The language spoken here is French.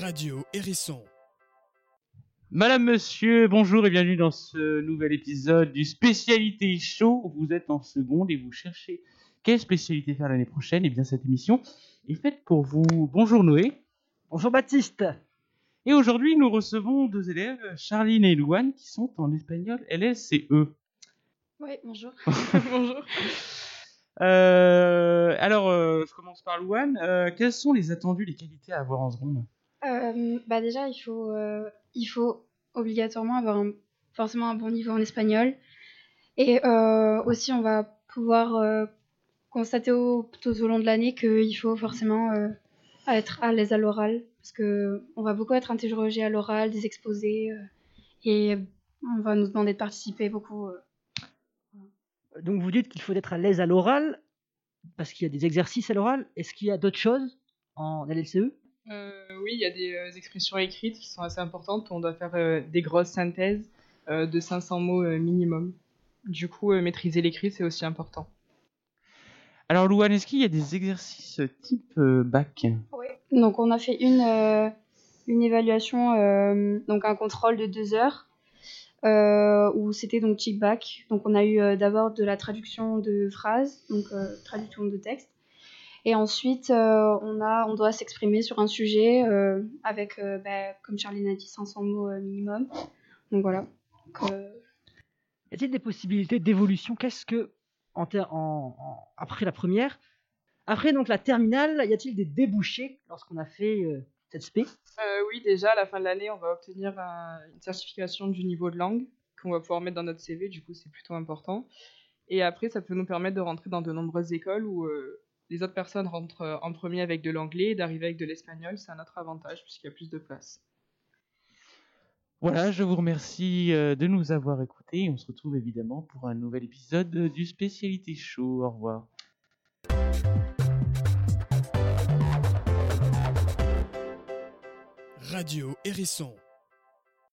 Radio Hérisson. Madame, monsieur, bonjour et bienvenue dans ce nouvel épisode du Spécialité Show. Vous êtes en seconde et vous cherchez quelle spécialité faire l'année prochaine. Et bien cette émission est faite pour vous. Bonjour Noé. Bonjour Baptiste. Et aujourd'hui, nous recevons deux élèves, Charline et Louane, qui sont en espagnol LLCE. Oui, bonjour. bonjour. Euh, alors, euh, je commence par Louane. Euh, quels sont les attendus, les qualités à avoir en seconde? Euh, bah déjà, il faut, euh, il faut obligatoirement avoir un- forcément un bon niveau en espagnol. Et euh, aussi, on va pouvoir euh, constater au, tout au long de l'année qu'il faut forcément euh, être à l'aise à l'oral. Parce que on va beaucoup être interrogé à l'oral, des exposés. euh, et on va nous demander de participer beaucoup. euh. Donc vous dites qu'il faut être à l'aise à l'oral, parce qu'il y a des exercices à l'oral. Est-ce qu'il y a d'autres choses en LLCE Euh, oui, il y a des euh, expressions écrites qui sont assez importantes. On doit faire euh, des grosses synthèses euh, de 500 mots euh, minimum. Du coup, euh, maîtriser l'écrit, c'est aussi important. Alors, Louane, est-ce qu'il y a des exercices type euh, bac? Donc on a fait une, euh, une évaluation, euh, donc un contrôle de deux heures, euh, où c'était donc check back. Donc on a eu euh, d'abord de la traduction de phrases, donc euh, traduction de texte. Et ensuite, euh, on, a, on doit s'exprimer sur un sujet euh, avec, euh, bah, comme Charline a dit, 500 mots euh, minimum. Donc voilà. Donc, euh, Y a-t-il des possibilités d'évolution? Qu'est-ce que en ter- en- en- après la première, après donc la terminale, y a-t-il des débouchés lorsqu'on a fait euh, cette spé? Euh, oui, déjà, à la fin de l'année, on va obtenir un- une certification du niveau de langue qu'on va pouvoir mettre dans notre CV. Du coup, c'est plutôt important. Et après, ça peut nous permettre de rentrer dans de nombreuses écoles où euh, les autres personnes rentrent euh, en premier avec de l'anglais et d'arriver avec de l'espagnol. C'est un autre avantage puisqu'il y a plus de place. Voilà, je vous remercie euh, de nous avoir écoutés. On se retrouve évidemment pour un nouvel épisode euh, du Spécialité Show. Au revoir. Radio Hérisson.